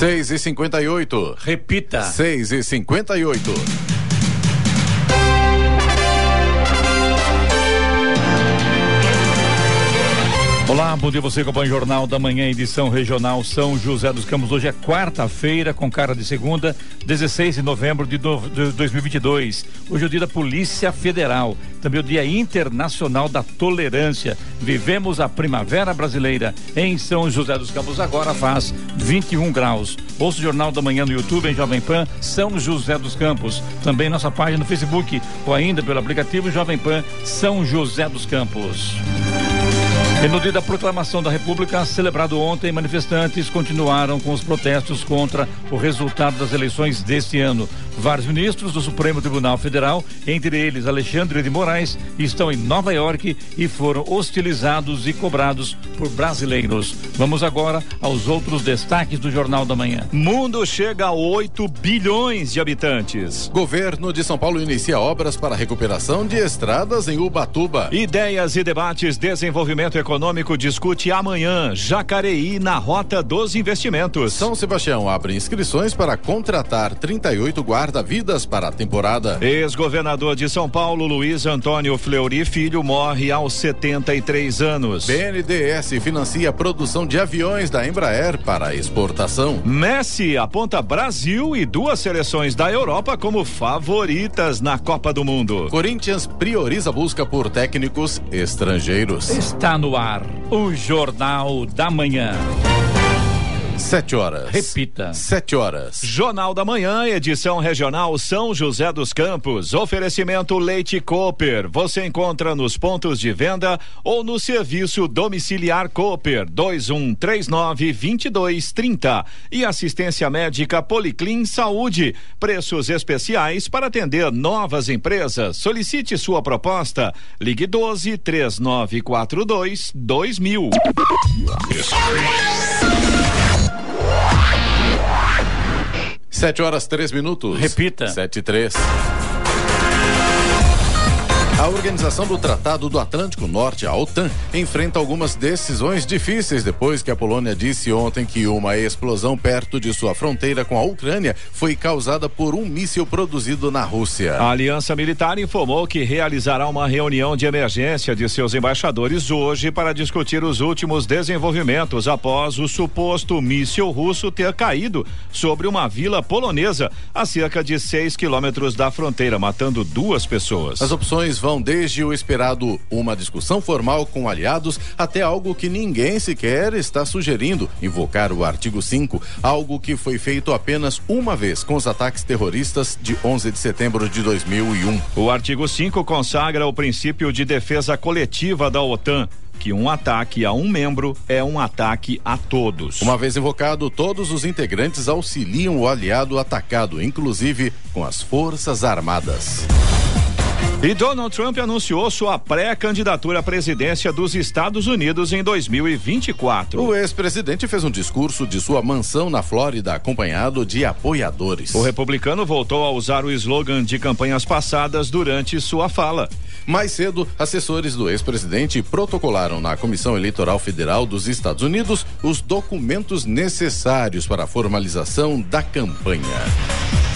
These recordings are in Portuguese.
6 e 58 Repita. 6 e 58 Olá, bom dia você acompanha o Jornal da Manhã, edição regional São José dos Campos. Hoje é quarta-feira, com cara de segunda, 16 de novembro de, do, de 2022. Hoje é o dia da Polícia Federal, também o dia internacional da tolerância. Vivemos a primavera brasileira em São José dos Campos, agora faz 21 graus. Ouça o Jornal da Manhã no YouTube, em Jovem Pan, São José dos Campos. Também nossa página no Facebook ou ainda pelo aplicativo Jovem Pan São José dos Campos. E no dia da proclamação da República, celebrado ontem, manifestantes continuaram com os protestos contra o resultado das eleições deste ano. Vários ministros do Supremo Tribunal Federal, entre eles Alexandre de Moraes, estão em Nova York e foram hostilizados e cobrados por brasileiros. Vamos agora aos outros destaques do Jornal da Manhã. Mundo chega a 8 bilhões de habitantes. Governo de São Paulo inicia obras para recuperação de estradas em Ubatuba. Ideias e debates, desenvolvimento econômico discute amanhã Jacareí na Rota dos Investimentos. São Sebastião abre inscrições para contratar 38 guarda-vidas para a temporada. Ex-governador de São Paulo, Luiz Antônio Fleury Filho, morre aos 73 anos. BNDES financia a produção de aviões da Embraer para exportação. Messi aponta Brasil e duas seleções da Europa como favoritas na Copa do Mundo. Corinthians prioriza a busca por técnicos estrangeiros. Está no ar o Jornal da Manhã. Sete horas. Repita. Sete horas. Jornal da Manhã, edição regional São José dos Campos. Oferecimento Leite Cooper. Você encontra nos pontos de venda ou no serviço domiciliar Cooper 2139 2230. E assistência médica Policlin Saúde. Preços especiais para atender novas empresas. Solicite sua proposta. Ligue 12 3942 2000. Sete horas, três minutos. Repita. Sete e três. A organização do Tratado do Atlântico Norte, a OTAN, enfrenta algumas decisões difíceis depois que a Polônia disse ontem que uma explosão perto de sua fronteira com a Ucrânia foi causada por um míssil produzido na Rússia. A Aliança Militar informou que realizará uma reunião de emergência de seus embaixadores hoje para discutir os últimos desenvolvimentos após o suposto míssil russo ter caído sobre uma vila polonesa a cerca de 6 quilômetros da fronteira, matando duas pessoas. As opções vão desde o esperado uma discussão formal com aliados até algo que ninguém sequer está sugerindo, invocar o artigo 5, algo que foi feito apenas uma vez com os ataques terroristas de 11 de setembro de 2001. O artigo 5 consagra o princípio de defesa coletiva da OTAN que um ataque a um membro é um ataque a todos. Uma vez invocado, todos os integrantes auxiliam o aliado atacado, inclusive com as Forças Armadas. E Donald Trump anunciou sua pré-candidatura à presidência dos Estados Unidos em 2024. O ex-presidente fez um discurso de sua mansão na Flórida, acompanhado de apoiadores. O republicano voltou a usar o slogan de campanhas passadas durante sua fala. Mais cedo, assessores do ex-presidente protocolaram na Comissão Eleitoral Federal dos Estados Unidos os documentos necessários para a formalização da campanha.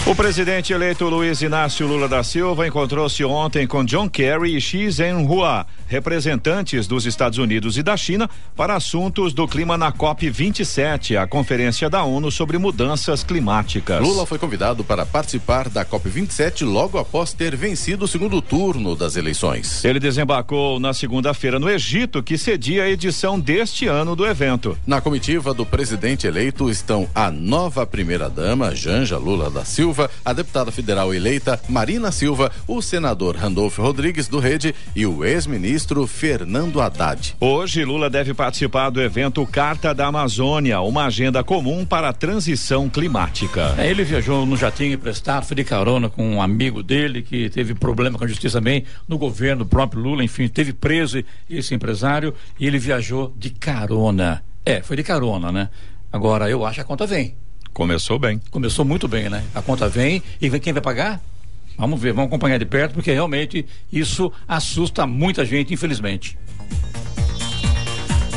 O presidente eleito Luiz Inácio Lula da Silva encontrou-se ontem com John Kerry e Xi Jinping, representantes dos Estados Unidos e da China, para assuntos do clima na COP 27, a conferência da ONU sobre mudanças climáticas. Lula foi convidado para participar da COP 27 logo após ter vencido o segundo turno das eleições. Ele desembarcou na segunda-feira no Egito, que cedia a edição deste ano do evento. Na comitiva do presidente eleito estão a nova primeira-dama, Janja Lula da Silva Silva, a deputada federal eleita Marina Silva, o senador Randolfo Rodrigues do Rede e o ex-ministro Fernando Haddad. Hoje, Lula deve participar do evento Carta da Amazônia, uma agenda comum para a transição climática. É, ele viajou no jatinho emprestado, foi de carona com um amigo dele que teve problema com a justiça também, no governo, o próprio Lula, enfim, teve preso esse empresário e ele viajou de carona. É, foi de carona, né? Agora, eu acho que a conta vem. Começou bem. Começou muito bem, né? A conta vem e quem vai pagar? Vamos ver, vamos acompanhar de perto, porque realmente isso assusta muita gente, infelizmente.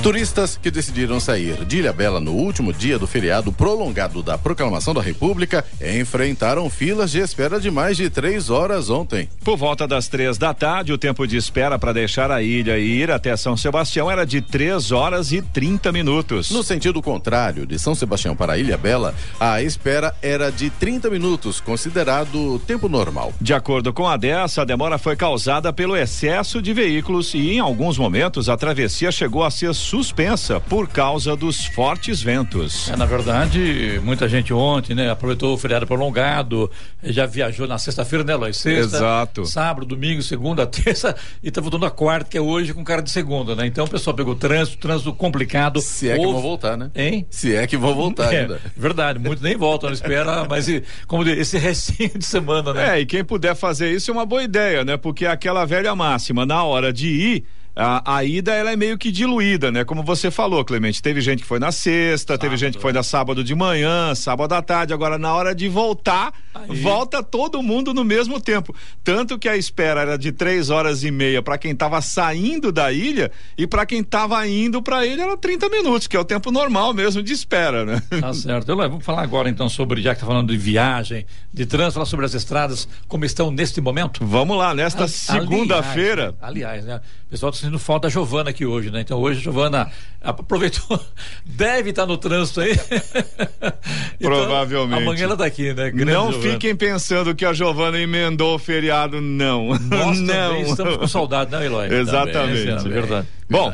Turistas que decidiram sair de Ilha Bela no último dia do feriado prolongado da Proclamação da República enfrentaram filas de espera de mais de três horas ontem. Por volta das três da tarde, o tempo de espera para deixar a ilha e ir até São Sebastião era de três horas e 30 minutos. No sentido contrário, de São Sebastião para Ilha Bela, a espera era de 30 minutos, considerado tempo normal. De acordo com a dessa, a demora foi causada pelo excesso de veículos e, em alguns momentos, a travessia chegou a ser suspensa por causa dos fortes ventos. É, na verdade, muita gente ontem, né, aproveitou o feriado prolongado, já viajou na sexta-feira, né, Lois? Sexta, Exato. sábado, domingo, segunda, terça e tá voltando a quarta, que é hoje com cara de segunda, né? Então o pessoal pegou trânsito, trânsito complicado. Se é que vão voltar, né? Hein? Se é que vão voltar é, ainda. Verdade, muitos nem voltam, não espera, mas como esse restinho de semana, né? É, e quem puder fazer isso é uma boa ideia, né? Porque é aquela velha máxima, na hora de ir, a, a, ida ela é meio que diluída, né? Como você falou, Clemente, teve gente que foi na sexta, sábado, teve gente que foi na sábado de manhã, sábado à tarde, agora na hora de voltar, Aí. volta todo mundo no mesmo tempo. Tanto que a espera era de três horas e meia para quem estava saindo da ilha e para quem estava indo para ilha era 30 minutos, que é o tempo normal mesmo de espera, né? Tá certo. Eu vamos falar agora então sobre, já que tá falando de viagem, de trânsito, falar sobre as estradas, como estão neste momento? Vamos lá, nesta segunda-feira. Aliás, né? O pessoal sentindo falta da Giovana aqui hoje, né? Então hoje a Giovana aproveitou, deve estar no trânsito aí. então, Provavelmente. Amanhã ela está aqui, né? Grande não Giovana. fiquem pensando que a Giovana emendou o feriado, não. Nós não. estamos com saudade, né, Eloy? Exatamente. Também, é verdade. Bom,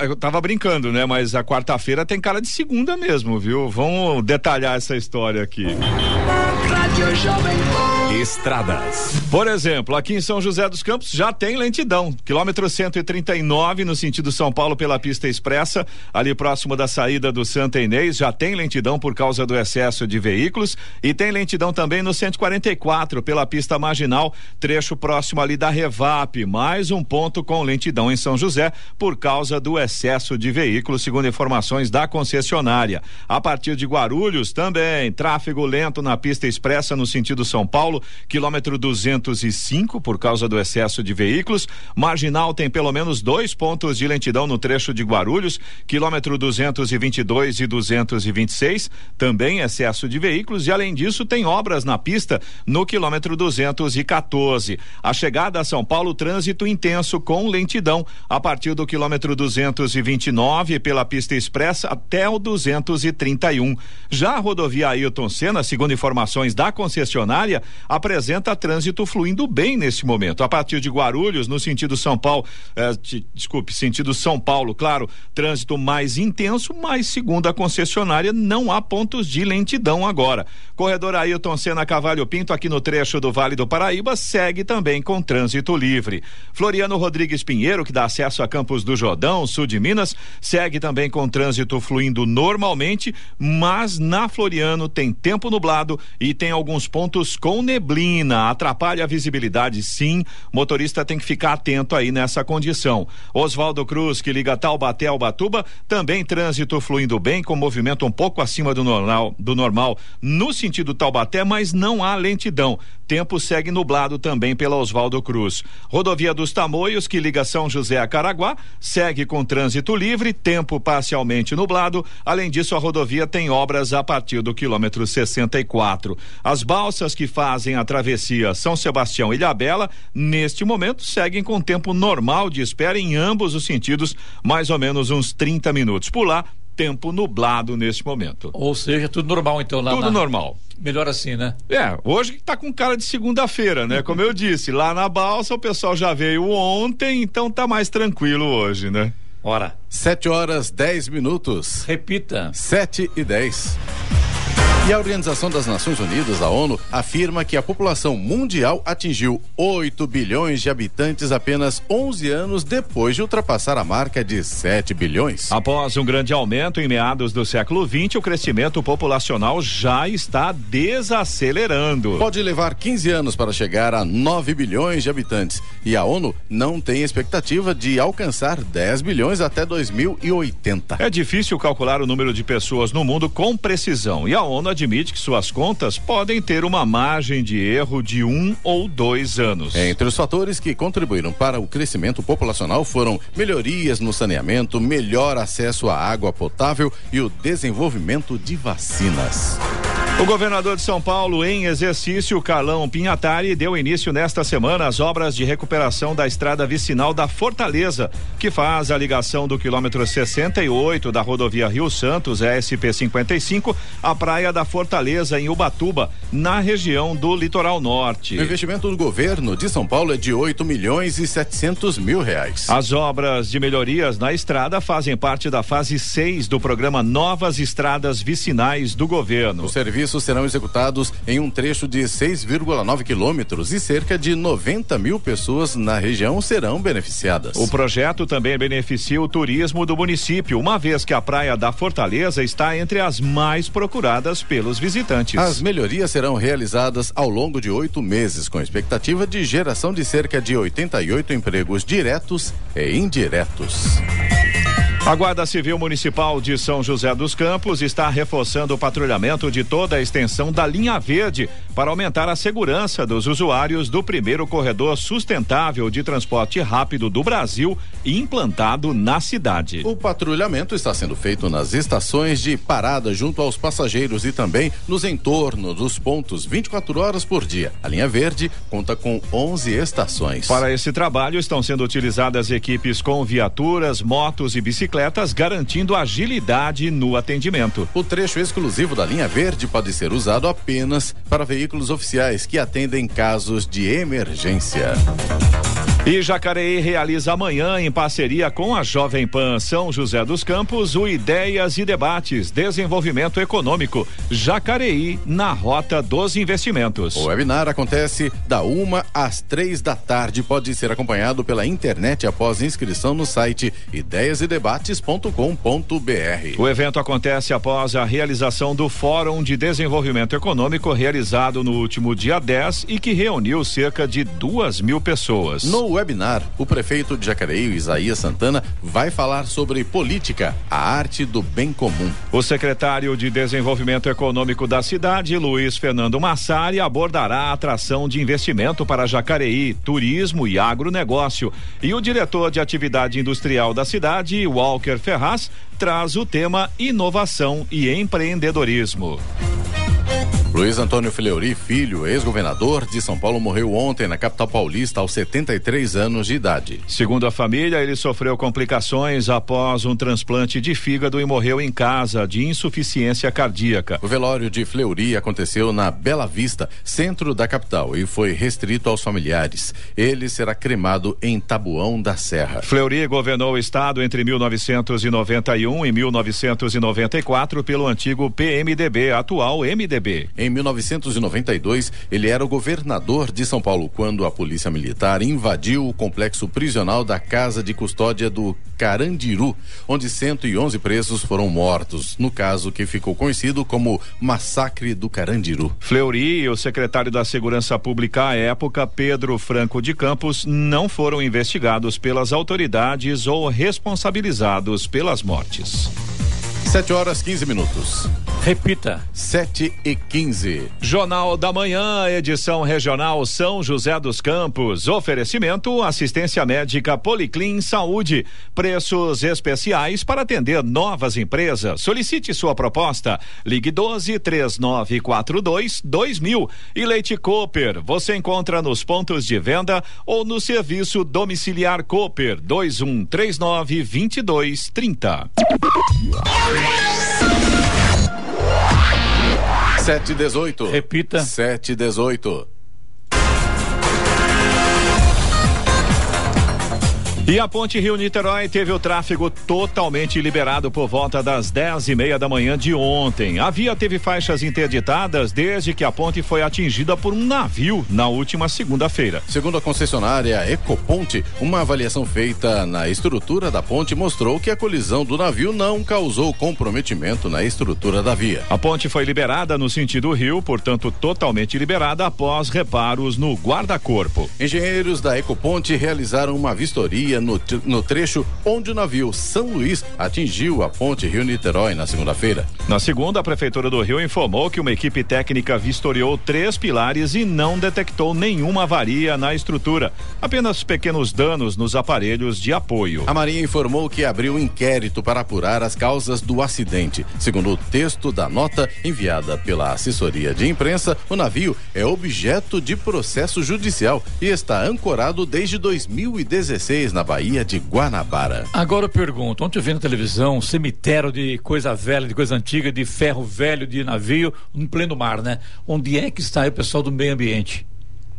eu tava brincando, né? Mas a quarta-feira tem cara de segunda mesmo, viu? Vamos detalhar essa história aqui. Estradas. Por exemplo, aqui em São José dos Campos já tem lentidão. Quilômetro 139 no sentido São Paulo pela pista expressa, ali próximo da saída do Santa Inês, já tem lentidão por causa do excesso de veículos e tem lentidão também no 144 pela pista marginal, trecho próximo ali da Revap, mais um ponto com lentidão em São José por causa do excesso de veículos, segundo informações da concessionária. A partir de Guarulhos também, tráfego lento na pista expressa no sentido São Paulo, quilômetro 205 por causa do excesso de veículos. Marginal tem pelo menos dois pontos de lentidão no trecho de Guarulhos, quilômetro 222 e 226, também excesso de veículos e além disso tem obras na pista no quilômetro 214. A chegada a São Paulo, trânsito intenso com lentidão a partir do quilômetro 229 pela pista expressa até o 231. Já a rodovia Ailton Senna, segundo informações da concessionária, apresenta trânsito fluindo bem neste momento. A partir de Guarulhos, no sentido São Paulo, eh, desculpe, sentido São Paulo, claro, trânsito mais intenso, mas segundo a concessionária, não há pontos de lentidão agora. Corredor Ailton Senna Cavalho Pinto, aqui no trecho do Vale do Paraíba, segue também com trânsito livre. Floriano Rodrigues Pinheiro, que dá acesso a Campos do Jordão, sul de Minas, segue também com trânsito fluindo normalmente, mas na Floriano tem tempo nublado e tem alguns pontos com neblina. Atrapalha a visibilidade, sim. Motorista tem que ficar atento aí nessa condição. Oswaldo Cruz, que liga Taubaté ao Batuba, também trânsito fluindo bem, com movimento um pouco acima do normal, do normal no sentido Taubaté, mas não há lentidão. Tempo segue nublado também pela Oswaldo Cruz. Rodovia dos Tamoios, que liga São José a Caraguá, segue com trânsito livre, tempo parcialmente nublado. Além disso, a rodovia tem obras a partir do quilômetro 64. As balsas que fazem a travessia São Sebastião e Ilhabela, neste momento, seguem com tempo normal de espera em ambos os sentidos, mais ou menos uns 30 minutos. Por lá, tempo nublado neste momento. Ou seja, tudo normal então lá Tudo na... normal. Melhor assim, né? É, hoje tá com cara de segunda-feira, né? Como eu disse, lá na balsa o pessoal já veio ontem, então tá mais tranquilo hoje, né? Ora. Sete horas, dez minutos. Repita. Sete e dez. E a Organização das Nações Unidas, a ONU, afirma que a população mundial atingiu 8 bilhões de habitantes apenas 11 anos depois de ultrapassar a marca de 7 bilhões. Após um grande aumento em meados do século XX, o crescimento populacional já está desacelerando. Pode levar 15 anos para chegar a 9 bilhões de habitantes. E a ONU não tem expectativa de alcançar 10 bilhões até 2080. É difícil calcular o número de pessoas no mundo com precisão. E a ONU admite que suas contas podem ter uma margem de erro de um ou dois anos. Entre os fatores que contribuíram para o crescimento populacional foram melhorias no saneamento, melhor acesso à água potável e o desenvolvimento de vacinas. O governador de São Paulo, em exercício, Carlão Pinhatari, deu início nesta semana às obras de recuperação da estrada vicinal da Fortaleza, que faz a ligação do quilômetro 68 da rodovia Rio Santos, SP 55, à praia da Fortaleza, em Ubatuba, na região do litoral norte. O investimento do governo de São Paulo é de 8 milhões e 700 mil reais. As obras de melhorias na estrada fazem parte da fase 6 do programa Novas Estradas Vicinais do governo. O serviço serviços serão executados em um trecho de 6,9 quilômetros e cerca de 90 mil pessoas na região serão beneficiadas. O projeto também beneficia o turismo do município, uma vez que a Praia da Fortaleza está entre as mais procuradas pelos visitantes. As melhorias serão realizadas ao longo de oito meses, com expectativa de geração de cerca de 88 empregos diretos e indiretos. A Guarda Civil Municipal de São José dos Campos está reforçando o patrulhamento de toda a extensão da linha verde para aumentar a segurança dos usuários do primeiro corredor sustentável de transporte rápido do Brasil implantado na cidade. O patrulhamento está sendo feito nas estações de parada junto aos passageiros e também nos entornos dos pontos 24 horas por dia. A linha verde conta com 11 estações. Para esse trabalho estão sendo utilizadas equipes com viaturas, motos e bicicletas garantindo agilidade no atendimento. O trecho exclusivo da linha verde pode ser usado apenas para veículos oficiais que atendem casos de emergência. E Jacareí realiza amanhã, em parceria com a Jovem Pan São José dos Campos, o Ideias e Debates Desenvolvimento Econômico Jacareí na Rota dos Investimentos. O webinar acontece da uma às três da tarde. Pode ser acompanhado pela internet após inscrição no site ideiasedebates.com.br. O evento acontece após a realização do Fórum de Desenvolvimento Econômico realizado no último dia 10 e que reuniu cerca de duas mil pessoas. No webinar, o prefeito de Jacareí, Isaías Santana, vai falar sobre política, a arte do bem comum. O secretário de Desenvolvimento Econômico da cidade, Luiz Fernando Massari, abordará a atração de investimento para Jacareí, turismo e agronegócio. E o diretor de atividade industrial da cidade, Walker Ferraz, traz o tema inovação e empreendedorismo. Luiz Antônio Fleury, filho, ex-governador de São Paulo, morreu ontem na capital paulista aos 73 anos de idade. Segundo a família, ele sofreu complicações após um transplante de fígado e morreu em casa de insuficiência cardíaca. O velório de Fleury aconteceu na Bela Vista, centro da capital, e foi restrito aos familiares. Ele será cremado em Tabuão da Serra. Fleury governou o estado entre 1991 e 1994 pelo antigo PMDB, atual MDB. Em 1992, ele era o governador de São Paulo quando a Polícia Militar invadiu o complexo prisional da Casa de Custódia do Carandiru, onde 111 presos foram mortos, no caso que ficou conhecido como Massacre do Carandiru. Fleury e o secretário da Segurança Pública à época, Pedro Franco de Campos, não foram investigados pelas autoridades ou responsabilizados pelas mortes. 7 horas 15 minutos. Repita. 7 e 15. Jornal da Manhã, edição regional São José dos Campos. Oferecimento: assistência médica Policlin Saúde. Preços especiais para atender novas empresas. Solicite sua proposta. Ligue 12 3942 2000. E Leite Cooper. Você encontra nos pontos de venda ou no serviço domiciliar Cooper 2139 2230. Sete e dezoito. Repita. Sete e dezoito. E a Ponte Rio Niterói teve o tráfego totalmente liberado por volta das 10 e meia da manhã de ontem. A via teve faixas interditadas desde que a ponte foi atingida por um navio na última segunda-feira. Segundo a concessionária Ecoponte, uma avaliação feita na estrutura da ponte mostrou que a colisão do navio não causou comprometimento na estrutura da via. A ponte foi liberada no sentido rio, portanto totalmente liberada após reparos no guarda-corpo. Engenheiros da Ecoponte realizaram uma vistoria no, no trecho onde o navio São Luís atingiu a ponte Rio-Niterói na segunda-feira. Na segunda, a Prefeitura do Rio informou que uma equipe técnica vistoriou três pilares e não detectou nenhuma avaria na estrutura, apenas pequenos danos nos aparelhos de apoio. A Marinha informou que abriu um inquérito para apurar as causas do acidente. Segundo o texto da nota enviada pela assessoria de imprensa, o navio é objeto de processo judicial e está ancorado desde 2016 na Baía de Guanabara. Agora eu pergunto, ontem eu vi na televisão um cemitério de coisa velha, de coisa antiga, de ferro velho, de navio, no pleno mar, né? Onde é que está aí o pessoal do meio ambiente?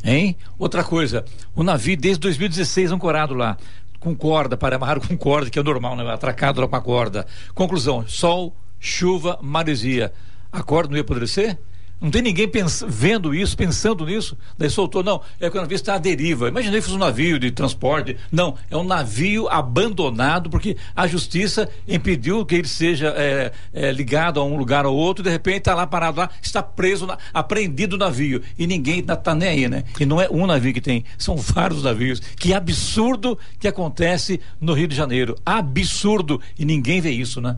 Hein? Outra coisa, o navio desde 2016 ancorado lá, com corda, para amarrar com corda, que é normal, né? Atracado lá com a corda. Conclusão, sol, chuva, maresia. A corda não ia apodrecer? Não tem ninguém pens vendo isso, pensando nisso. Daí soltou, não, é que o navio está à deriva. Imaginei que fosse um navio de transporte. Não, é um navio abandonado, porque a justiça impediu que ele seja é, é, ligado a um lugar ou outro, e de repente está lá parado lá, está preso, na, apreendido o navio. E ninguém está nem aí, né? E não é um navio que tem, são vários navios. Que absurdo que acontece no Rio de Janeiro. Absurdo. E ninguém vê isso, né?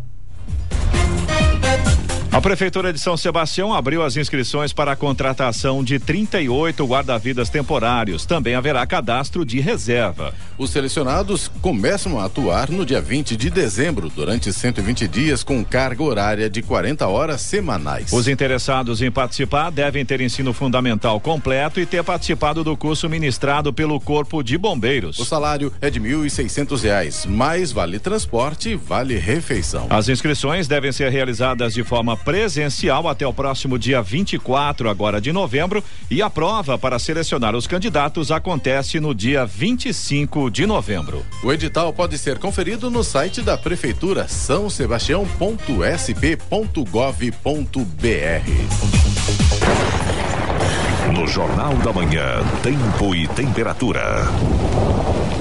A Prefeitura de São Sebastião abriu as inscrições para a contratação de 38 guarda-vidas temporários. Também haverá cadastro de reserva. Os selecionados começam a atuar no dia 20 de dezembro, durante 120 dias, com carga horária de 40 horas semanais. Os interessados em participar devem ter ensino fundamental completo e ter participado do curso ministrado pelo Corpo de Bombeiros. O salário é de R$ 1.600, mais vale transporte e vale refeição. As inscrições devem ser realizadas de forma presencial até o próximo dia 24 agora de novembro e a prova para selecionar os candidatos acontece no dia 25 de novembro. O edital pode ser conferido no site da prefeitura são sebastião.sp.gov.br. No Jornal da Manhã, tempo e temperatura.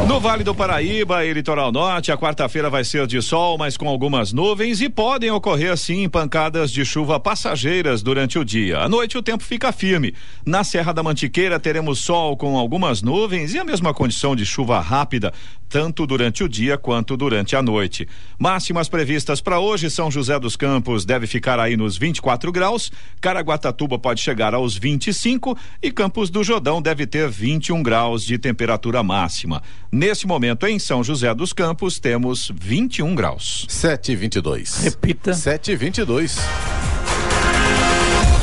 No Vale do Paraíba e Litoral Norte, a quarta-feira vai ser de sol, mas com algumas nuvens e podem ocorrer sim pancadas de chuva passageiras durante o dia. À noite o tempo fica firme. Na Serra da Mantiqueira teremos sol com algumas nuvens e a mesma condição de chuva rápida, tanto durante o dia quanto durante a noite. Máximas previstas para hoje, São José dos Campos deve ficar aí nos 24 graus, Caraguatatuba pode chegar aos 25 e Campos do Jordão deve ter 21 graus de temperatura máxima. Nesse momento, em São José dos Campos, temos 21 graus. 7 e 22. Repita. 7 e 22.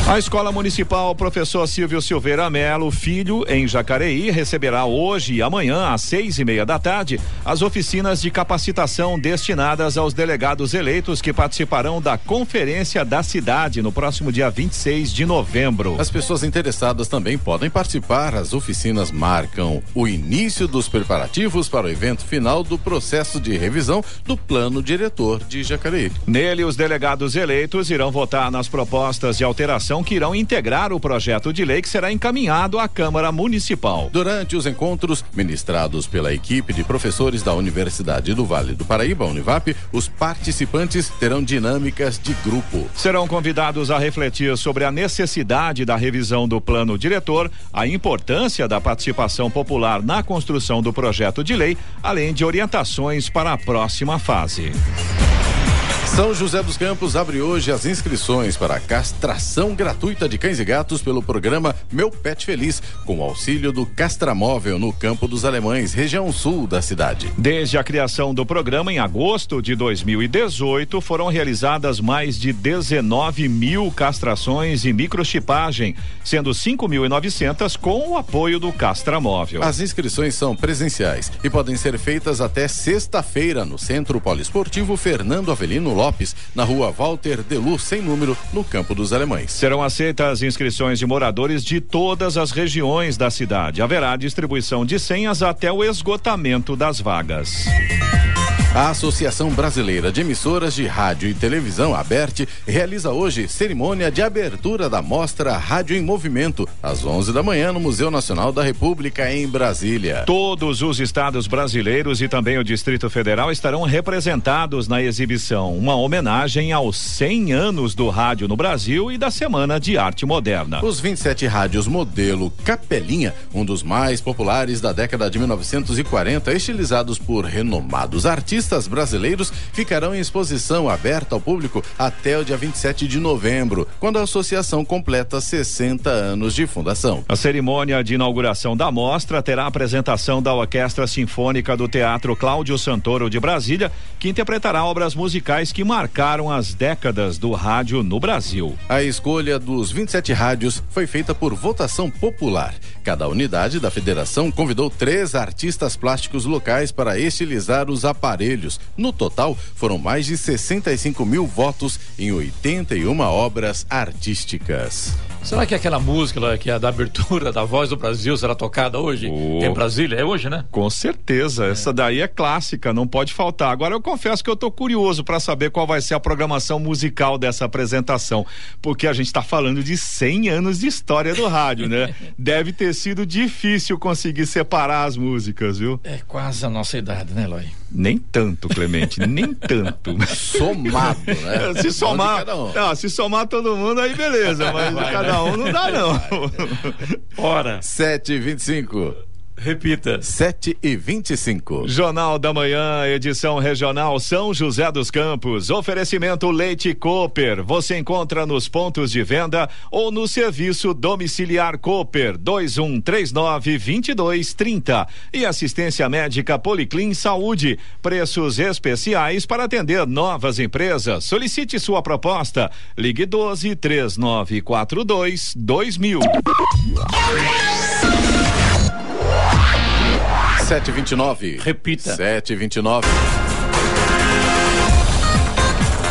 A Escola Municipal Professor Silvio Silveira Melo Filho, em Jacareí, receberá hoje e amanhã, às seis e meia da tarde, as oficinas de capacitação destinadas aos delegados eleitos que participarão da Conferência da Cidade no próximo dia 26 de novembro. As pessoas interessadas também podem participar. As oficinas marcam o início dos preparativos para o evento final do processo de revisão do plano diretor de Jacareí. Nele, os delegados eleitos irão votar nas propostas de alteração que irão integrar o projeto de lei que será encaminhado à Câmara Municipal. Durante os encontros ministrados pela equipe de professores da Universidade do Vale do Paraíba, Univap, os participantes terão dinâmicas de grupo. Serão convidados a refletir sobre a necessidade da revisão do plano diretor, a importância da participação popular na construção do projeto de lei, além de orientações para a próxima fase. São José dos Campos abre hoje as inscrições para a castração gratuita de cães e gatos pelo programa Meu Pet Feliz, com auxílio do Castramóvel no Campo dos Alemães, região sul da cidade. Desde a criação do programa em agosto de 2018, foram realizadas mais de 19 mil castrações e microchipagem, sendo 5.900 com o apoio do Castramóvel. As inscrições são presenciais e podem ser feitas até sexta-feira no Centro Poliesportivo Fernando Avelino Lopes, na rua Walter Delu, sem número, no Campo dos Alemães. Serão aceitas inscrições de moradores de todas as regiões da cidade. Haverá distribuição de senhas até o esgotamento das vagas. A Associação Brasileira de Emissoras de Rádio e Televisão, ABERT, realiza hoje cerimônia de abertura da mostra Rádio em Movimento, às 11 da manhã no Museu Nacional da República, em Brasília. Todos os estados brasileiros e também o Distrito Federal estarão representados na exibição, uma homenagem aos 100 anos do rádio no Brasil e da Semana de Arte Moderna. Os 27 rádios modelo Capelinha, um dos mais populares da década de 1940, estilizados por renomados artistas, brasileiros ficarão em exposição aberta ao público até o dia 27 de novembro, quando a associação completa 60 anos de fundação. A cerimônia de inauguração da mostra terá a apresentação da Orquestra Sinfônica do Teatro Cláudio Santoro de Brasília, que interpretará obras musicais que marcaram as décadas do rádio no Brasil. A escolha dos 27 rádios foi feita por votação popular. Cada unidade da federação convidou três artistas plásticos locais para estilizar os aparelhos. No total, foram mais de 65 mil votos em 81 obras artísticas. Será que aquela música lá, que é da abertura da Voz do Brasil será tocada hoje oh, em Brasília? É hoje, né? Com certeza. É. Essa daí é clássica, não pode faltar. Agora eu confesso que eu tô curioso para saber qual vai ser a programação musical dessa apresentação, porque a gente está falando de 100 anos de história do rádio, né? Deve ter sido difícil conseguir separar as músicas, viu? É quase a nossa idade, né, Eloy? Nem tanto, Clemente, nem tanto. Somado, né? Se somar, um. não, se somar todo mundo aí beleza, mas vai, cada né? um não dá não. Ora. 7 e 25 Repita. 7 e 25. Jornal da Manhã, edição regional São José dos Campos. Oferecimento Leite Cooper. Você encontra nos pontos de venda ou no serviço domiciliar Cooper 2139 2230. E assistência médica Policlin Saúde. Preços especiais para atender novas empresas. Solicite sua proposta. Ligue 12 3942 2000. Sete vinte e nove. Repita. Sete vinte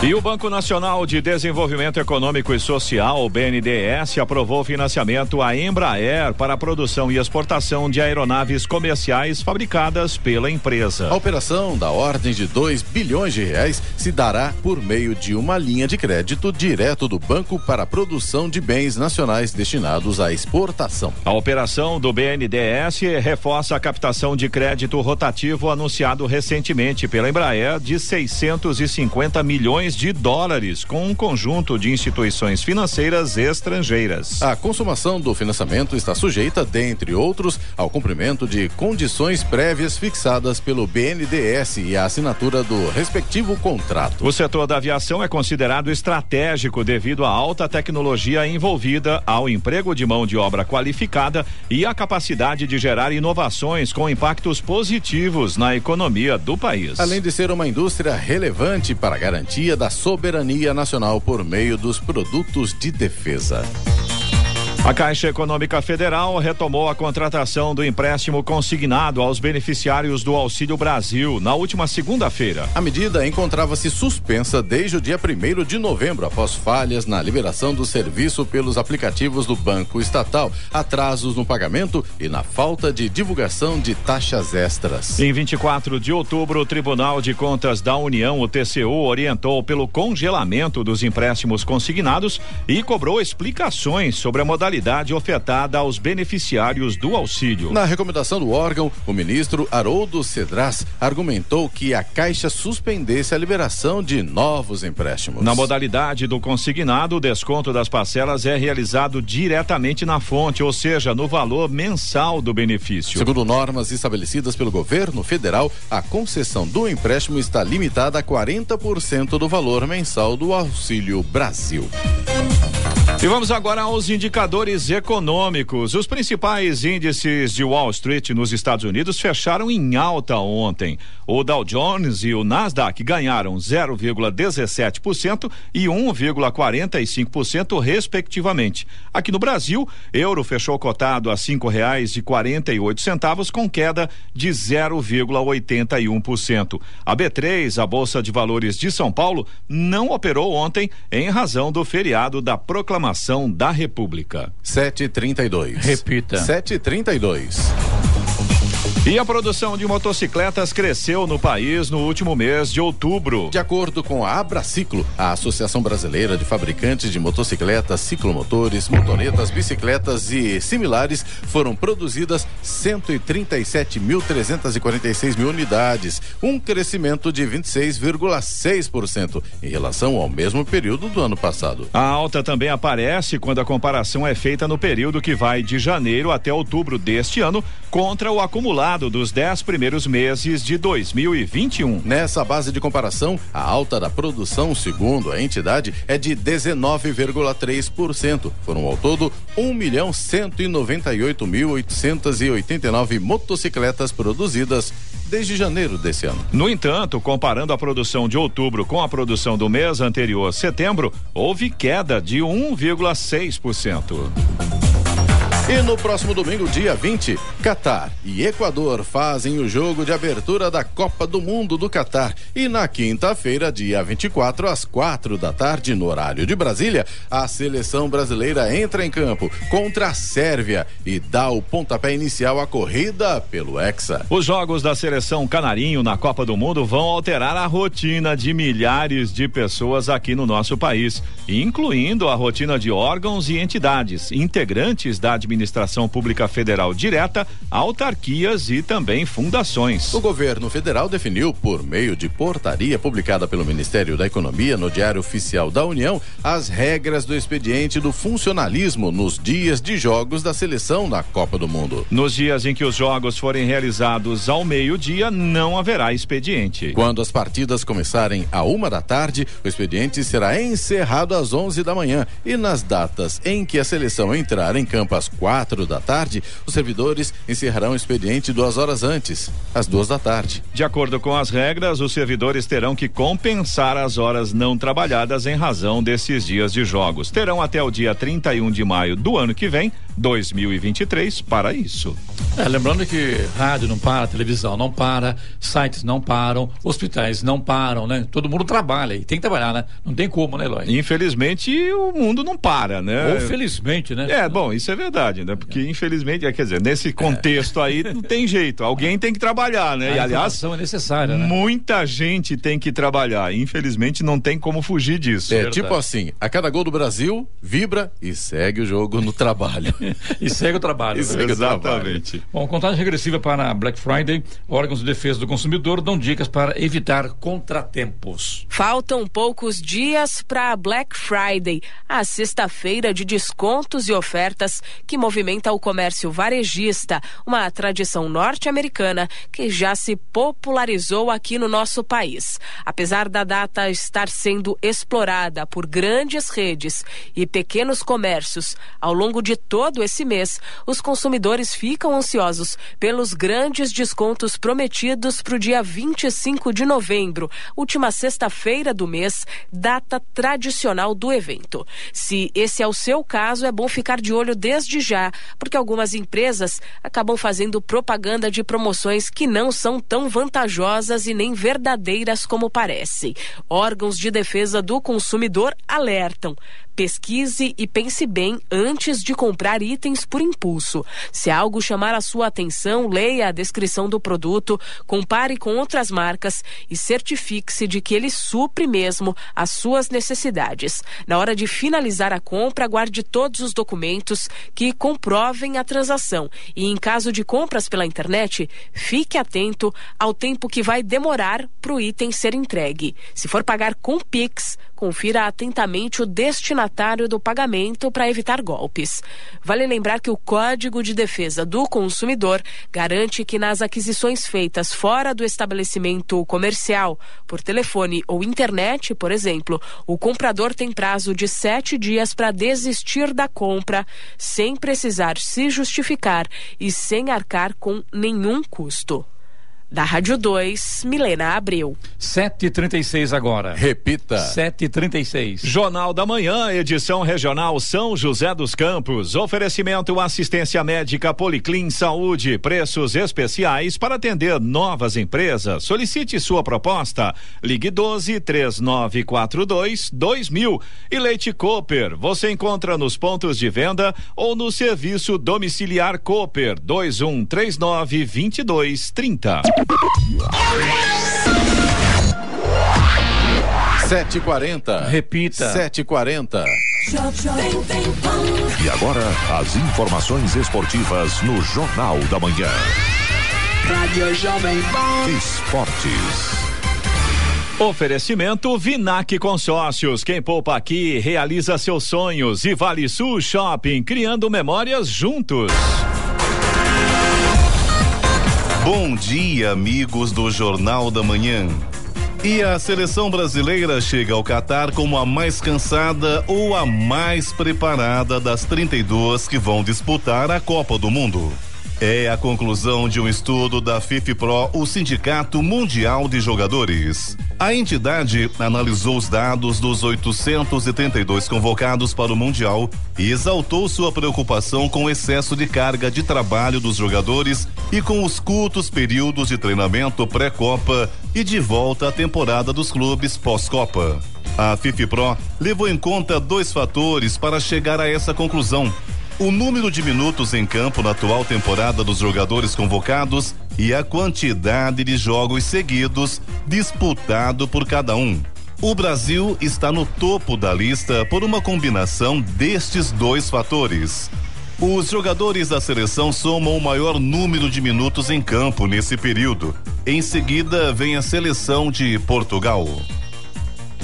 e o Banco Nacional de Desenvolvimento Econômico e Social, o BNDES, aprovou financiamento à Embraer para a produção e exportação de aeronaves comerciais fabricadas pela empresa. A operação, da ordem de 2 bilhões de reais, se dará por meio de uma linha de crédito direto do banco para a produção de bens nacionais destinados à exportação. A operação do BNDES reforça a captação de crédito rotativo anunciado recentemente pela Embraer de 650 milhões de dólares com um conjunto de instituições financeiras estrangeiras. A consumação do financiamento está sujeita, dentre outros, ao cumprimento de condições prévias fixadas pelo BNDES e a assinatura do respectivo contrato. O setor da aviação é considerado estratégico devido à alta tecnologia envolvida, ao emprego de mão de obra qualificada e à capacidade de gerar inovações com impactos positivos na economia do país. Além de ser uma indústria relevante para a garantia da soberania nacional por meio dos produtos de defesa. A Caixa Econômica Federal retomou a contratação do empréstimo consignado aos beneficiários do Auxílio Brasil na última segunda-feira. A medida encontrava-se suspensa desde o dia 1 de novembro, após falhas na liberação do serviço pelos aplicativos do Banco Estatal, atrasos no pagamento e na falta de divulgação de taxas extras. Em 24 de outubro, o Tribunal de Contas da União, o TCU, orientou pelo congelamento dos empréstimos consignados e cobrou explicações sobre a modalidade modalidade ofertada aos beneficiários do auxílio. Na recomendação do órgão, o ministro Haroldo Cedras argumentou que a Caixa suspendesse a liberação de novos empréstimos. Na modalidade do consignado, o desconto das parcelas é realizado diretamente na fonte, ou seja, no valor mensal do benefício. Segundo normas estabelecidas pelo governo federal, a concessão do empréstimo está limitada a 40% do valor mensal do Auxílio Brasil. E vamos agora aos indicadores econômicos. Os principais índices de Wall Street nos Estados Unidos fecharam em alta ontem. O Dow Jones e o Nasdaq ganharam 0,17% e 1,45% respectivamente. Aqui no Brasil, euro fechou cotado a cinco reais e quarenta e oito centavos com queda de 0,81%. A B3, a Bolsa de Valores de São Paulo, não operou ontem em razão do feriado da proclamação proclamação da República. 732. Repita. 732. E a produção de motocicletas cresceu no país no último mês de outubro. De acordo com a Abraciclo, a Associação Brasileira de Fabricantes de Motocicletas, Ciclomotores, Motonetas, Bicicletas e similares, foram produzidas 137.346 mil unidades, um crescimento de 26,6% em relação ao mesmo período do ano passado. A alta também aparece quando a comparação é feita no período que vai de janeiro até outubro deste ano contra o acumulado dos dez primeiros meses de 2021. Nessa base de comparação, a alta da produção, segundo a entidade, é de 19,3%. Foram ao todo 1 milhão 198 mil 889 motocicletas produzidas desde janeiro desse ano. No entanto, comparando a produção de outubro com a produção do mês anterior, setembro, houve queda de 1,6%. E no próximo domingo, dia 20, Catar e Equador fazem o jogo de abertura da Copa do Mundo do Catar. E na quinta-feira, dia 24, às quatro da tarde, no horário de Brasília, a seleção brasileira entra em campo contra a Sérvia e dá o pontapé inicial à corrida pelo Hexa. Os jogos da seleção canarinho na Copa do Mundo vão alterar a rotina de milhares de pessoas aqui no nosso país, incluindo a rotina de órgãos e entidades integrantes da administração administração pública federal direta, autarquias e também fundações. O governo federal definiu, por meio de portaria publicada pelo Ministério da Economia no Diário Oficial da União, as regras do expediente do funcionalismo nos dias de jogos da seleção da Copa do Mundo. Nos dias em que os jogos forem realizados ao meio-dia, não haverá expediente. Quando as partidas começarem a uma da tarde, o expediente será encerrado às 11 da manhã e nas datas em que a seleção entrar em campo às quatro da tarde, os servidores encerrarão o expediente duas horas antes, às duas da tarde. De acordo com as regras, os servidores terão que compensar as horas não trabalhadas em razão desses dias de jogos. Terão até o dia 31 de maio do ano que vem, 2023, para isso. É, lembrando que rádio não para, televisão não para, sites não param, hospitais não param, né? Todo mundo trabalha e tem que trabalhar, né? Não tem como, né, Eloy? Infelizmente, o mundo não para, né? Ou felizmente, né? É, bom, isso é verdade, né? Porque infelizmente, é, quer dizer, nesse contexto aí não tem jeito. Alguém tem que trabalhar, né? A e aliás, é necessária, né? muita gente tem que trabalhar. Infelizmente, não tem como fugir disso. É, tipo assim, a cada gol do Brasil, vibra e segue o jogo no trabalho. e segue o trabalho. Né? segue o Exatamente. trabalho. Bom, contagem regressiva para Black Friday, órgãos de defesa do consumidor dão dicas para evitar contratempos. Faltam poucos dias para Black Friday, a sexta-feira de descontos e ofertas que movimenta o comércio varejista, uma tradição norte-americana que já se popularizou aqui no nosso país. Apesar da data estar sendo explorada por grandes redes e pequenos comércios ao longo de todo esse mês, os consumidores ficam ansiosos pelos grandes descontos prometidos para o dia 25 de novembro, última sexta-feira do mês, data tradicional do evento. Se esse é o seu caso, é bom ficar de olho desde já, porque algumas empresas acabam fazendo propaganda de promoções que não são tão vantajosas e nem verdadeiras como parece. Órgãos de defesa do consumidor alertam. Pesquise e pense bem antes de comprar itens por impulso. Se algo chamar a sua atenção, leia a descrição do produto, compare com outras marcas e certifique-se de que ele supre mesmo as suas necessidades. Na hora de finalizar a compra, guarde todos os documentos que comprovem a transação e, em caso de compras pela internet, fique atento ao tempo que vai demorar para o item ser entregue. Se for pagar com Pix, confira atentamente o destinatário do pagamento para evitar golpes. Vale lembrar que o Código de Defesa do Consumidor garante que nas aquisições feitas fora do estabelecimento comercial, por telefone ou internet, por exemplo, o comprador tem prazo de sete dias para desistir da compra, sem precisar se justificar e sem arcar com nenhum custo. Da Rádio 2, Milena Abreu. 7h36 agora. Repita. 7h36. Jornal da Manhã, edição regional São José dos Campos. Oferecimento assistência médica Policlin Saúde. Preços especiais para atender novas empresas. Solicite sua proposta. Ligue 12 3942 2000. E Leite Cooper. Você encontra nos pontos de venda ou no serviço domiciliar Cooper 2139 2230. Sete e quarenta. Repita. Sete e quarenta. E agora, as informações esportivas no Jornal da Manhã. Rádio Jovem Pan. Esportes. Oferecimento Vinac Consórcios. Quem poupa aqui realiza seus sonhos. E Vale Sul Shopping, criando memórias juntos. Bom dia, amigos do Jornal da Manhã. E a seleção brasileira chega ao Catar como a mais cansada ou a mais preparada das 32 que vão disputar a Copa do Mundo. É a conclusão de um estudo da FIFPRO, o Sindicato Mundial de Jogadores. A entidade analisou os dados dos 832 convocados para o Mundial e exaltou sua preocupação com o excesso de carga de trabalho dos jogadores e com os curtos períodos de treinamento pré-Copa e de volta à temporada dos clubes pós-Copa. A FIFPRO levou em conta dois fatores para chegar a essa conclusão o número de minutos em campo na atual temporada dos jogadores convocados e a quantidade de jogos seguidos disputado por cada um. O Brasil está no topo da lista por uma combinação destes dois fatores. Os jogadores da seleção somam o maior número de minutos em campo nesse período. Em seguida, vem a seleção de Portugal.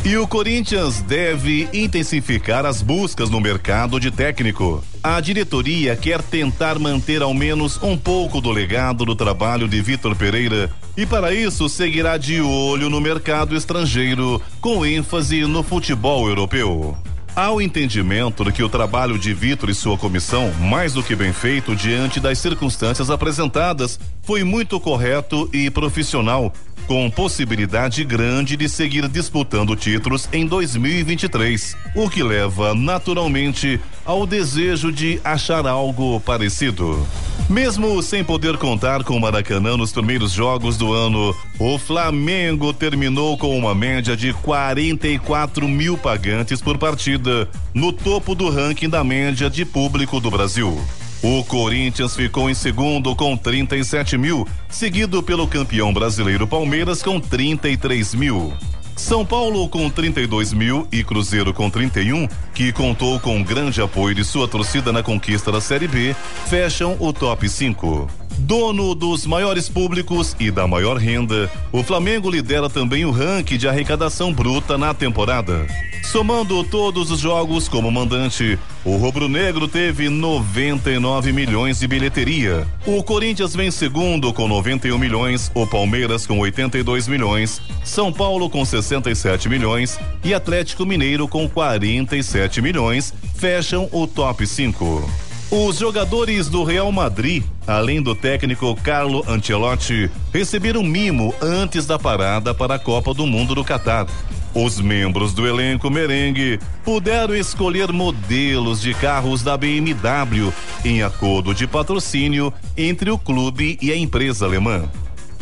E o Corinthians deve intensificar as buscas no mercado de técnico. A diretoria quer tentar manter ao menos um pouco do legado do trabalho de Vitor Pereira e para isso seguirá de olho no mercado estrangeiro, com ênfase no futebol europeu. Há o entendimento de que o trabalho de Vitor e sua comissão, mais do que bem feito diante das circunstâncias apresentadas, foi muito correto e profissional, com possibilidade grande de seguir disputando títulos em 2023, o que leva naturalmente ao desejo de achar algo parecido. Mesmo sem poder contar com o Maracanã nos primeiros jogos do ano, o Flamengo terminou com uma média de 44 mil pagantes por partida, no topo do ranking da média de público do Brasil. O Corinthians ficou em segundo com 37 mil, seguido pelo campeão brasileiro Palmeiras com 33 mil. São Paulo com 32 mil e Cruzeiro com 31, que contou com grande apoio de sua torcida na conquista da Série B, fecham o top 5. Dono dos maiores públicos e da maior renda, o Flamengo lidera também o ranking de arrecadação bruta na temporada. Somando todos os jogos como mandante, o rubro-negro teve 99 milhões de bilheteria. O Corinthians vem segundo com 91 milhões, o Palmeiras com 82 milhões, São Paulo com 67 milhões e Atlético Mineiro com 47 milhões fecham o top 5. Os jogadores do Real Madrid, além do técnico Carlo Ancelotti, receberam mimo antes da parada para a Copa do Mundo do Catar. Os membros do elenco merengue puderam escolher modelos de carros da BMW em acordo de patrocínio entre o clube e a empresa alemã.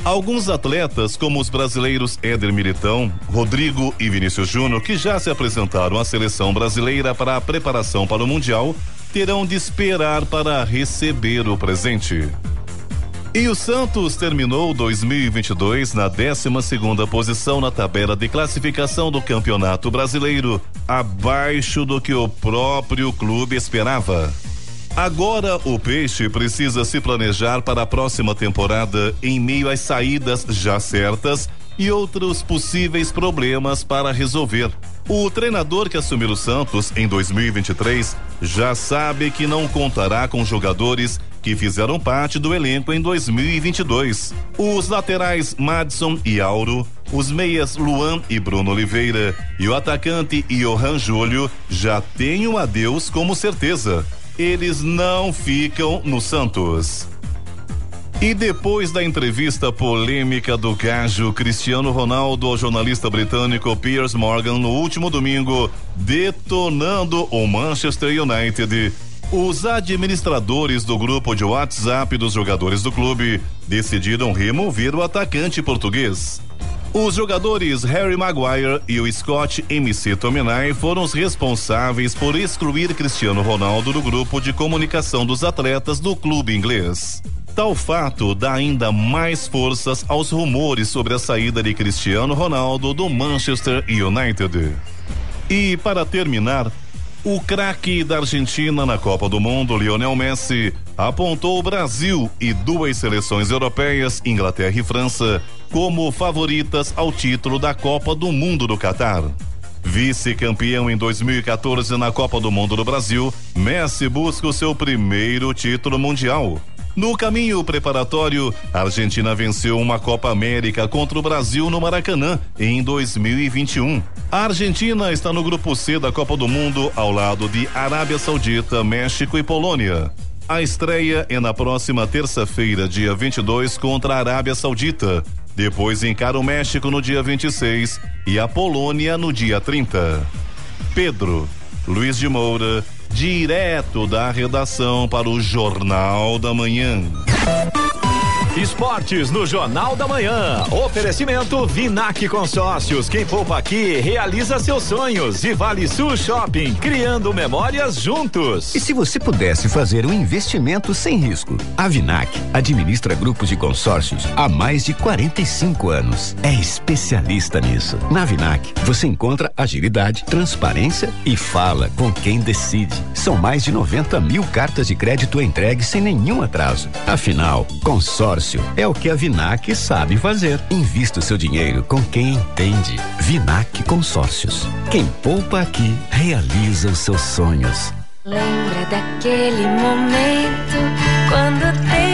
Alguns atletas, como os brasileiros Éder Militão, Rodrigo e Vinícius Júnior, que já se apresentaram à seleção brasileira para a preparação para o Mundial, terão de esperar para receber o presente. E o Santos terminou 2022 na 12 segunda posição na tabela de classificação do Campeonato Brasileiro, abaixo do que o próprio clube esperava. Agora o Peixe precisa se planejar para a próxima temporada em meio às saídas já certas e outros possíveis problemas para resolver. O treinador que assumiu o Santos em 2023 já sabe que não contará com jogadores que fizeram parte do elenco em 2022. Os laterais Madison e Auro, os meias Luan e Bruno Oliveira e o atacante Johan Júlio já têm um adeus como certeza. Eles não ficam no Santos. E depois da entrevista polêmica do gajo Cristiano Ronaldo ao jornalista britânico Piers Morgan no último domingo, detonando o Manchester United, os administradores do grupo de WhatsApp dos jogadores do clube decidiram remover o atacante português. Os jogadores Harry Maguire e o Scott MC Tominay foram os responsáveis por excluir Cristiano Ronaldo do grupo de comunicação dos atletas do clube inglês. Tal fato dá ainda mais forças aos rumores sobre a saída de Cristiano Ronaldo do Manchester United. E para terminar, o craque da Argentina na Copa do Mundo, Lionel Messi, apontou o Brasil e duas seleções europeias, Inglaterra e França, como favoritas ao título da Copa do Mundo do Catar. Vice-campeão em 2014 na Copa do Mundo do Brasil, Messi busca o seu primeiro título mundial. No caminho preparatório, a Argentina venceu uma Copa América contra o Brasil no Maracanã em 2021. A Argentina está no grupo C da Copa do Mundo ao lado de Arábia Saudita, México e Polônia. A estreia é na próxima terça-feira, dia 22, contra a Arábia Saudita. Depois encara o México no dia 26 e a Polônia no dia 30. Pedro Luiz de Moura direto da redação para o Jornal da Manhã. Esportes no Jornal da Manhã. Oferecimento Vinac Consórcios. Quem poupa aqui realiza seus sonhos. E Vale Sul Shopping, criando memórias juntos. E se você pudesse fazer um investimento sem risco? A Vinac administra grupos de consórcios há mais de 45 anos. É especialista nisso. Na Vinac, você encontra agilidade, transparência e fala com quem decide. São mais de 90 mil cartas de crédito entregues sem nenhum atraso. Afinal, consórcio é o que a Vinac sabe fazer. Invista o seu dinheiro com quem entende. Vinac Consórcios. Quem poupa aqui realiza os seus sonhos. Lembra daquele momento quando o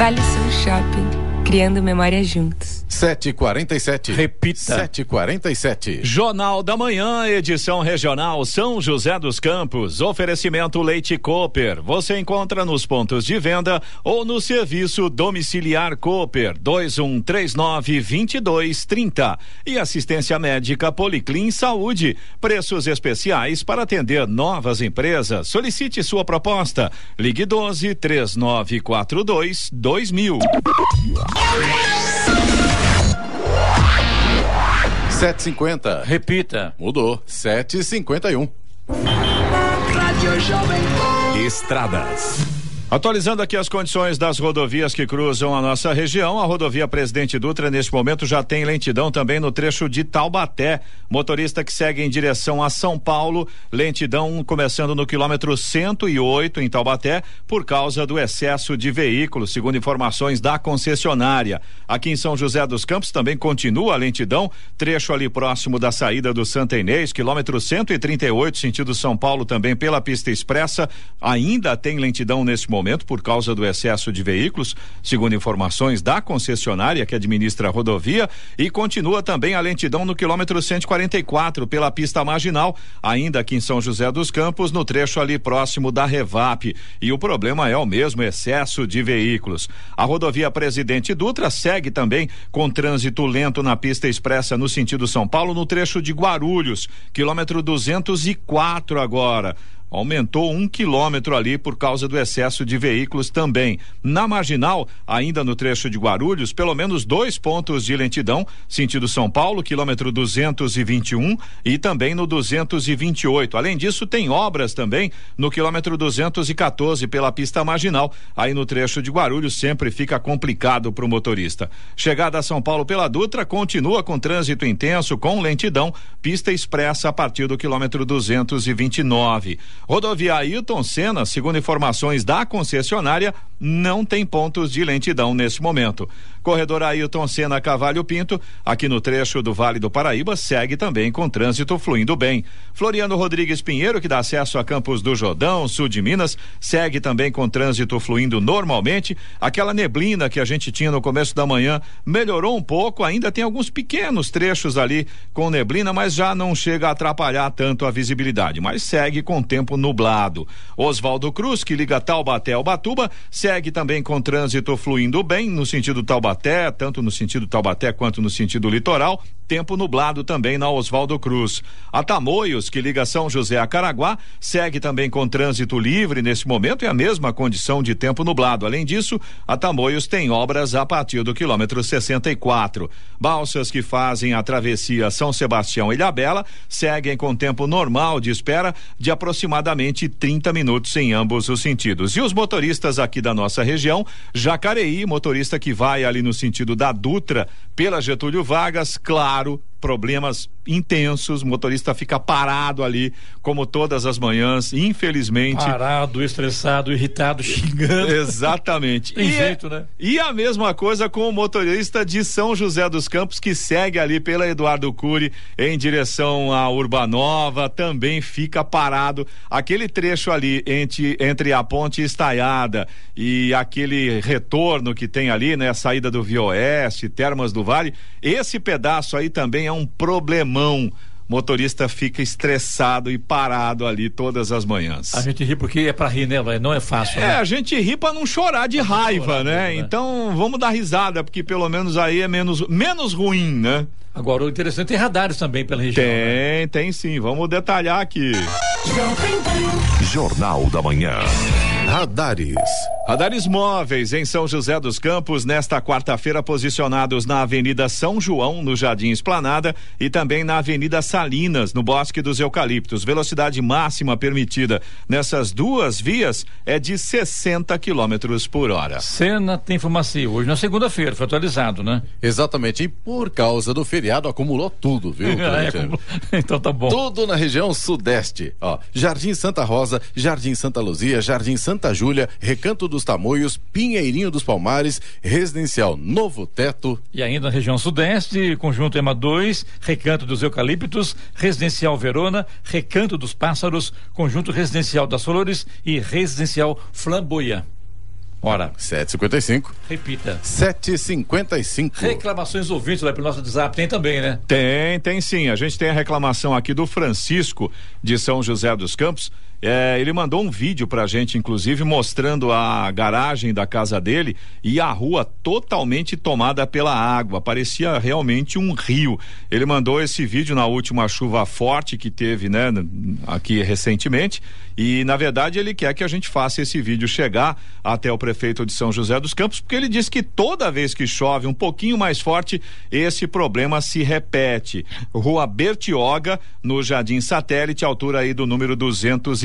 Vale Sul Shopping, criando memórias juntos. 747. Repita. 747. Jornal da Manhã, edição regional São José dos Campos. Oferecimento Leite Cooper. Você encontra nos pontos de venda ou no serviço domiciliar Cooper 2139 2230. E assistência médica Policlin Saúde. Preços especiais para atender novas empresas. Solicite sua proposta. Ligue 12 3942 2000. 750. Repita. Mudou. 751. Rádio Jovem Pan. Estradas. Atualizando aqui as condições das rodovias que cruzam a nossa região, a rodovia Presidente Dutra neste momento já tem lentidão também no trecho de Taubaté. Motorista que segue em direção a São Paulo, lentidão começando no quilômetro 108 em Taubaté por causa do excesso de veículos, segundo informações da concessionária. Aqui em São José dos Campos também continua a lentidão, trecho ali próximo da saída do Santa Inês, quilômetro 138 sentido São Paulo também pela pista expressa, ainda tem lentidão nesse momento momento por causa do excesso de veículos, segundo informações da concessionária que administra a rodovia, e continua também a lentidão no quilômetro 144 pela pista marginal, ainda aqui em São José dos Campos, no trecho ali próximo da Revap. E o problema é o mesmo excesso de veículos. A rodovia Presidente Dutra segue também com trânsito lento na pista expressa no sentido São Paulo, no trecho de Guarulhos, quilômetro 204 agora aumentou um quilômetro ali por causa do excesso de veículos também. Na marginal, ainda no trecho de Guarulhos, pelo menos dois pontos de lentidão, sentido São Paulo, quilômetro 221 e também no 228. Além disso, tem obras também no quilômetro 214 pela pista marginal. Aí no trecho de Guarulhos sempre fica complicado para o motorista. Chegada a São Paulo pela Dutra continua com trânsito intenso com lentidão, pista expressa a partir do quilômetro 229. Rodovia Ailton Senna, segundo informações da concessionária, não tem pontos de lentidão neste momento. Corredor Ailton Senna Cavalho Pinto, aqui no trecho do Vale do Paraíba, segue também com trânsito fluindo bem. Floriano Rodrigues Pinheiro, que dá acesso a Campos do Jordão, sul de Minas, segue também com trânsito fluindo normalmente. Aquela neblina que a gente tinha no começo da manhã melhorou um pouco, ainda tem alguns pequenos trechos ali com neblina, mas já não chega a atrapalhar tanto a visibilidade, mas segue com tempo nublado. Oswaldo Cruz, que liga Taubaté ao Batuba, segue também com trânsito fluindo bem no sentido Taubaté, tanto no sentido Taubaté quanto no sentido litoral. Tempo nublado também na Oswaldo Cruz. A Tamoios, que liga São José a Caraguá, segue também com trânsito livre nesse momento e a mesma condição de tempo nublado. Além disso, a Tamoios tem obras a partir do quilômetro 64. Balsas que fazem a travessia São Sebastião Ilhabela seguem com tempo normal de espera de aproximadamente 30 minutos em ambos os sentidos. E os motoristas aqui da nossa região, Jacareí, motorista que vai ali no sentido da Dutra pela Getúlio Vargas, claro, problemas intensos, o motorista fica parado ali, como todas as manhãs, infelizmente. Parado, estressado, irritado, xingando. Exatamente. Tem e, jeito, né? E a mesma coisa com o motorista de São José dos Campos, que segue ali pela Eduardo Cury em direção à Urbanova, também fica parado. Aquele trecho ali entre, entre a ponte estaiada e aquele retorno que tem ali, né? A saída do Via Oeste, Termas do Vale, esse pedaço aí também é um problemão motorista fica estressado e parado ali todas as manhãs. A gente ri porque é pra rir, né, Não é fácil. É, né? a gente ri pra não chorar de raiva, chorar né? Mesmo, né? Então vamos dar risada, porque pelo menos aí é menos, menos ruim, né? Agora, o interessante tem radares também pela região. Tem, né? tem sim. Vamos detalhar aqui. Jornal da Manhã. Radares. Radares móveis em São José dos Campos, nesta quarta-feira, posicionados na Avenida São João, no Jardim Esplanada, e também na Avenida Salinas, no Bosque dos Eucaliptos. Velocidade máxima permitida nessas duas vias é de 60 quilômetros por hora. Cena tem farmácia. Hoje na segunda-feira, foi atualizado, né? Exatamente. E por causa do feriado, acumulou tudo, viu? é, acumulou. Então tá bom. Tudo na região sudeste. Ó, Jardim Santa Rosa, Jardim Santa Luzia, Jardim Santa Júlia, Recanto dos Tamoios, Pinheirinho dos Palmares, Residencial Novo Teto. E ainda na região sudeste, Conjunto EMA 2, Recanto dos Eucaliptos, Residencial Verona, Recanto dos Pássaros, Conjunto Residencial das Flores e Residencial Flamboia. Ora. 755. Repita. 755. Reclamações ouvintes lá pelo nosso WhatsApp tem também, né? Tem, tem sim. A gente tem a reclamação aqui do Francisco de São José dos Campos. É, ele mandou um vídeo pra gente, inclusive, mostrando a garagem da casa dele e a rua totalmente tomada pela água. Parecia realmente um rio. Ele mandou esse vídeo na última chuva forte que teve, né, aqui recentemente. E, na verdade, ele quer que a gente faça esse vídeo chegar até o prefeito de São José dos Campos, porque ele diz que toda vez que chove um pouquinho mais forte, esse problema se repete. Rua Bertioga, no Jardim Satélite, altura aí do número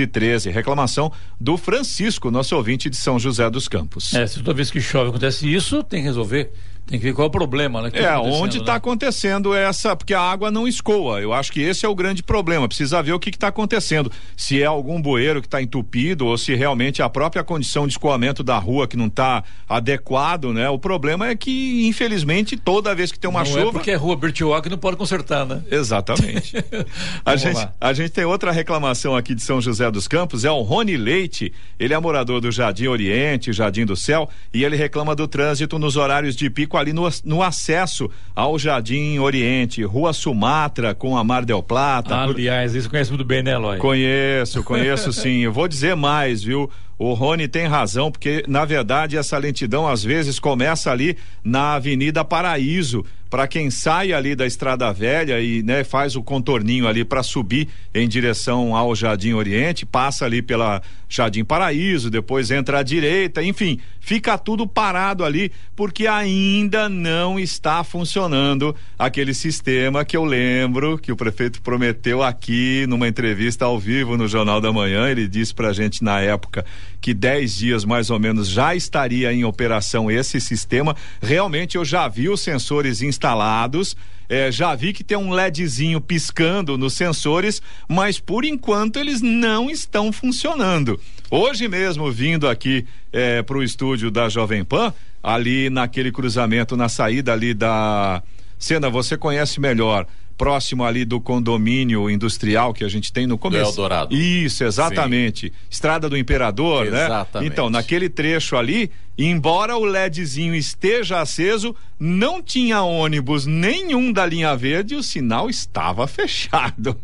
213. Reclamação do Francisco, nosso ouvinte de São José dos Campos. É, toda vez que chove acontece isso, tem que resolver. Tem que ver qual é o problema, né? é, tá onde está né? acontecendo essa, porque a água não escoa. Eu acho que esse é o grande problema. Precisa ver o que está acontecendo. Se é algum bueiro que está entupido ou se realmente a própria condição de escoamento da rua que não está adequado, né? O problema é que, infelizmente, toda vez que tem uma não chuva. É porque é rua Bertioga não pode consertar, né? Exatamente. a, gente, a gente tem outra reclamação aqui de São José dos Campos, é o Rony Leite. Ele é morador do Jardim Oriente, Jardim do Céu, e ele reclama do trânsito nos horários de pico ali no, no acesso ao Jardim Oriente, Rua Sumatra com a Mar del Plata. aliás, isso conhece muito bem, né, Eloy? Conheço, conheço sim. Eu vou dizer mais, viu? O Rony tem razão, porque na verdade essa lentidão às vezes começa ali na Avenida Paraíso, para quem sai ali da Estrada Velha e né, faz o contorninho ali para subir em direção ao Jardim Oriente, passa ali pela Jardim Paraíso, depois entra à direita, enfim, fica tudo parado ali porque ainda não está funcionando aquele sistema que eu lembro que o prefeito prometeu aqui numa entrevista ao vivo no Jornal da Manhã, ele disse pra gente na época que 10 dias mais ou menos já estaria em operação esse sistema. Realmente eu já vi os sensores instalados. É, já vi que tem um LEDzinho piscando nos sensores, mas por enquanto eles não estão funcionando. Hoje mesmo, vindo aqui é, para o estúdio da Jovem Pan, ali naquele cruzamento, na saída ali da. Sena, você conhece melhor próximo ali do condomínio industrial que a gente tem no começo. Do Eldorado. Isso, exatamente. Sim. Estrada do Imperador, exatamente. né? Exatamente. Então, naquele trecho ali, embora o LEDzinho esteja aceso, não tinha ônibus nenhum da linha verde, o sinal estava fechado.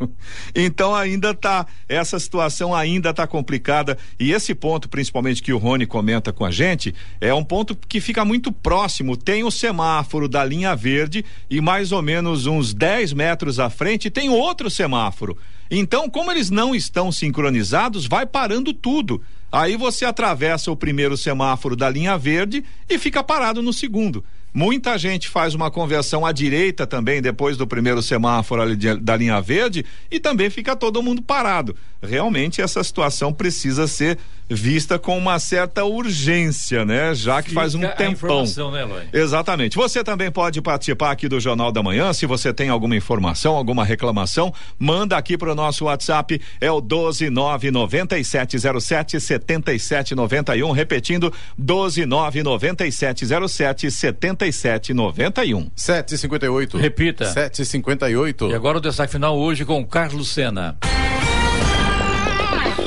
Então ainda tá, essa situação ainda tá complicada e esse ponto, principalmente que o Rony comenta com a gente, é um ponto que fica muito próximo, tem o semáforo da linha verde e mais ou menos uns 10 metros à frente tem outro semáforo. Então, como eles não estão sincronizados, vai parando tudo. Aí você atravessa o primeiro semáforo da linha verde e fica parado no segundo. Muita gente faz uma conversão à direita também, depois do primeiro semáforo ali de, da linha verde, e também fica todo mundo parado. Realmente essa situação precisa ser vista com uma certa urgência, né? Já que Fica faz um tempão. Né, Eloy? Exatamente. Você também pode participar aqui do Jornal da Manhã. Se você tem alguma informação, alguma reclamação, manda aqui para o nosso WhatsApp. É o 12997077791. Repetindo, 12997077791. 758. Repita. 758. E agora o destaque final hoje com Carlos Sena.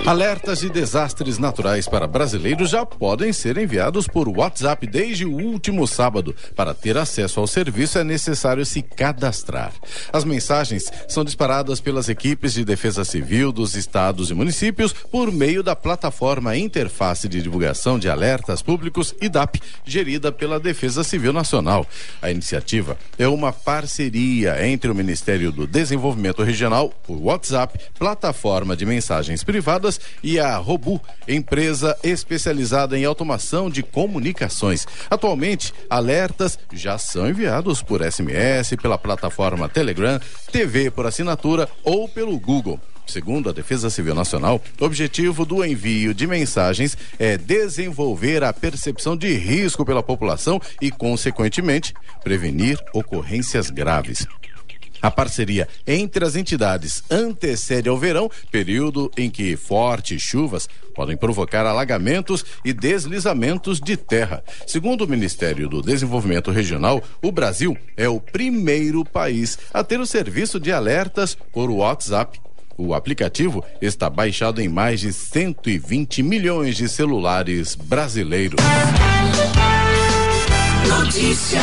Alertas de desastres naturais para brasileiros já podem ser enviados por WhatsApp desde o último sábado. Para ter acesso ao serviço é necessário se cadastrar. As mensagens são disparadas pelas equipes de defesa civil dos estados e municípios por meio da plataforma Interface de Divulgação de Alertas Públicos IDAP, gerida pela Defesa Civil Nacional. A iniciativa é uma parceria entre o Ministério do Desenvolvimento Regional, o WhatsApp, plataforma de mensagens privadas e a Robu, empresa especializada em automação de comunicações. Atualmente, alertas já são enviados por SMS, pela plataforma Telegram, TV por assinatura ou pelo Google. Segundo a Defesa Civil Nacional, o objetivo do envio de mensagens é desenvolver a percepção de risco pela população e, consequentemente, prevenir ocorrências graves. A parceria entre as entidades antecede ao verão, período em que fortes chuvas podem provocar alagamentos e deslizamentos de terra. Segundo o Ministério do Desenvolvimento Regional, o Brasil é o primeiro país a ter o serviço de alertas por WhatsApp. O aplicativo está baixado em mais de 120 milhões de celulares brasileiros. Notícia.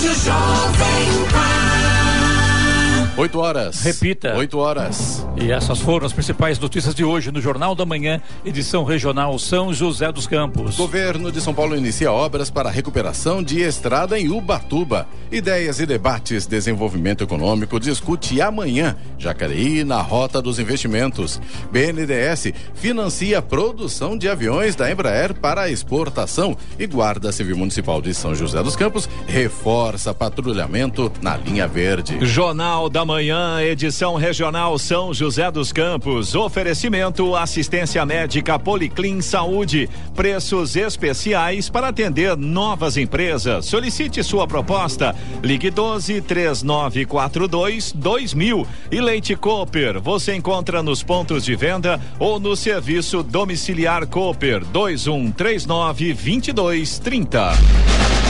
Rádio Jovem Pan. 8 horas. Repita. 8 horas. E essas foram as principais notícias de hoje no Jornal da Manhã, edição regional São José dos Campos. Governo de São Paulo inicia obras para a recuperação de estrada em Ubatuba. Ideias e debates, desenvolvimento econômico discute amanhã. Jacareí na rota dos investimentos. BNDES financia produção de aviões da Embraer para exportação e Guarda Civil Municipal de São José dos Campos reforça patrulhamento na linha verde. Jornal da Manhã, edição regional São José dos Campos. Oferecimento assistência médica Policlin Saúde. Preços especiais para atender novas empresas. Solicite sua proposta. Ligue 12 3942 2000. E Leite Cooper. Você encontra nos pontos de venda ou no serviço domiciliar Cooper 2139 2230.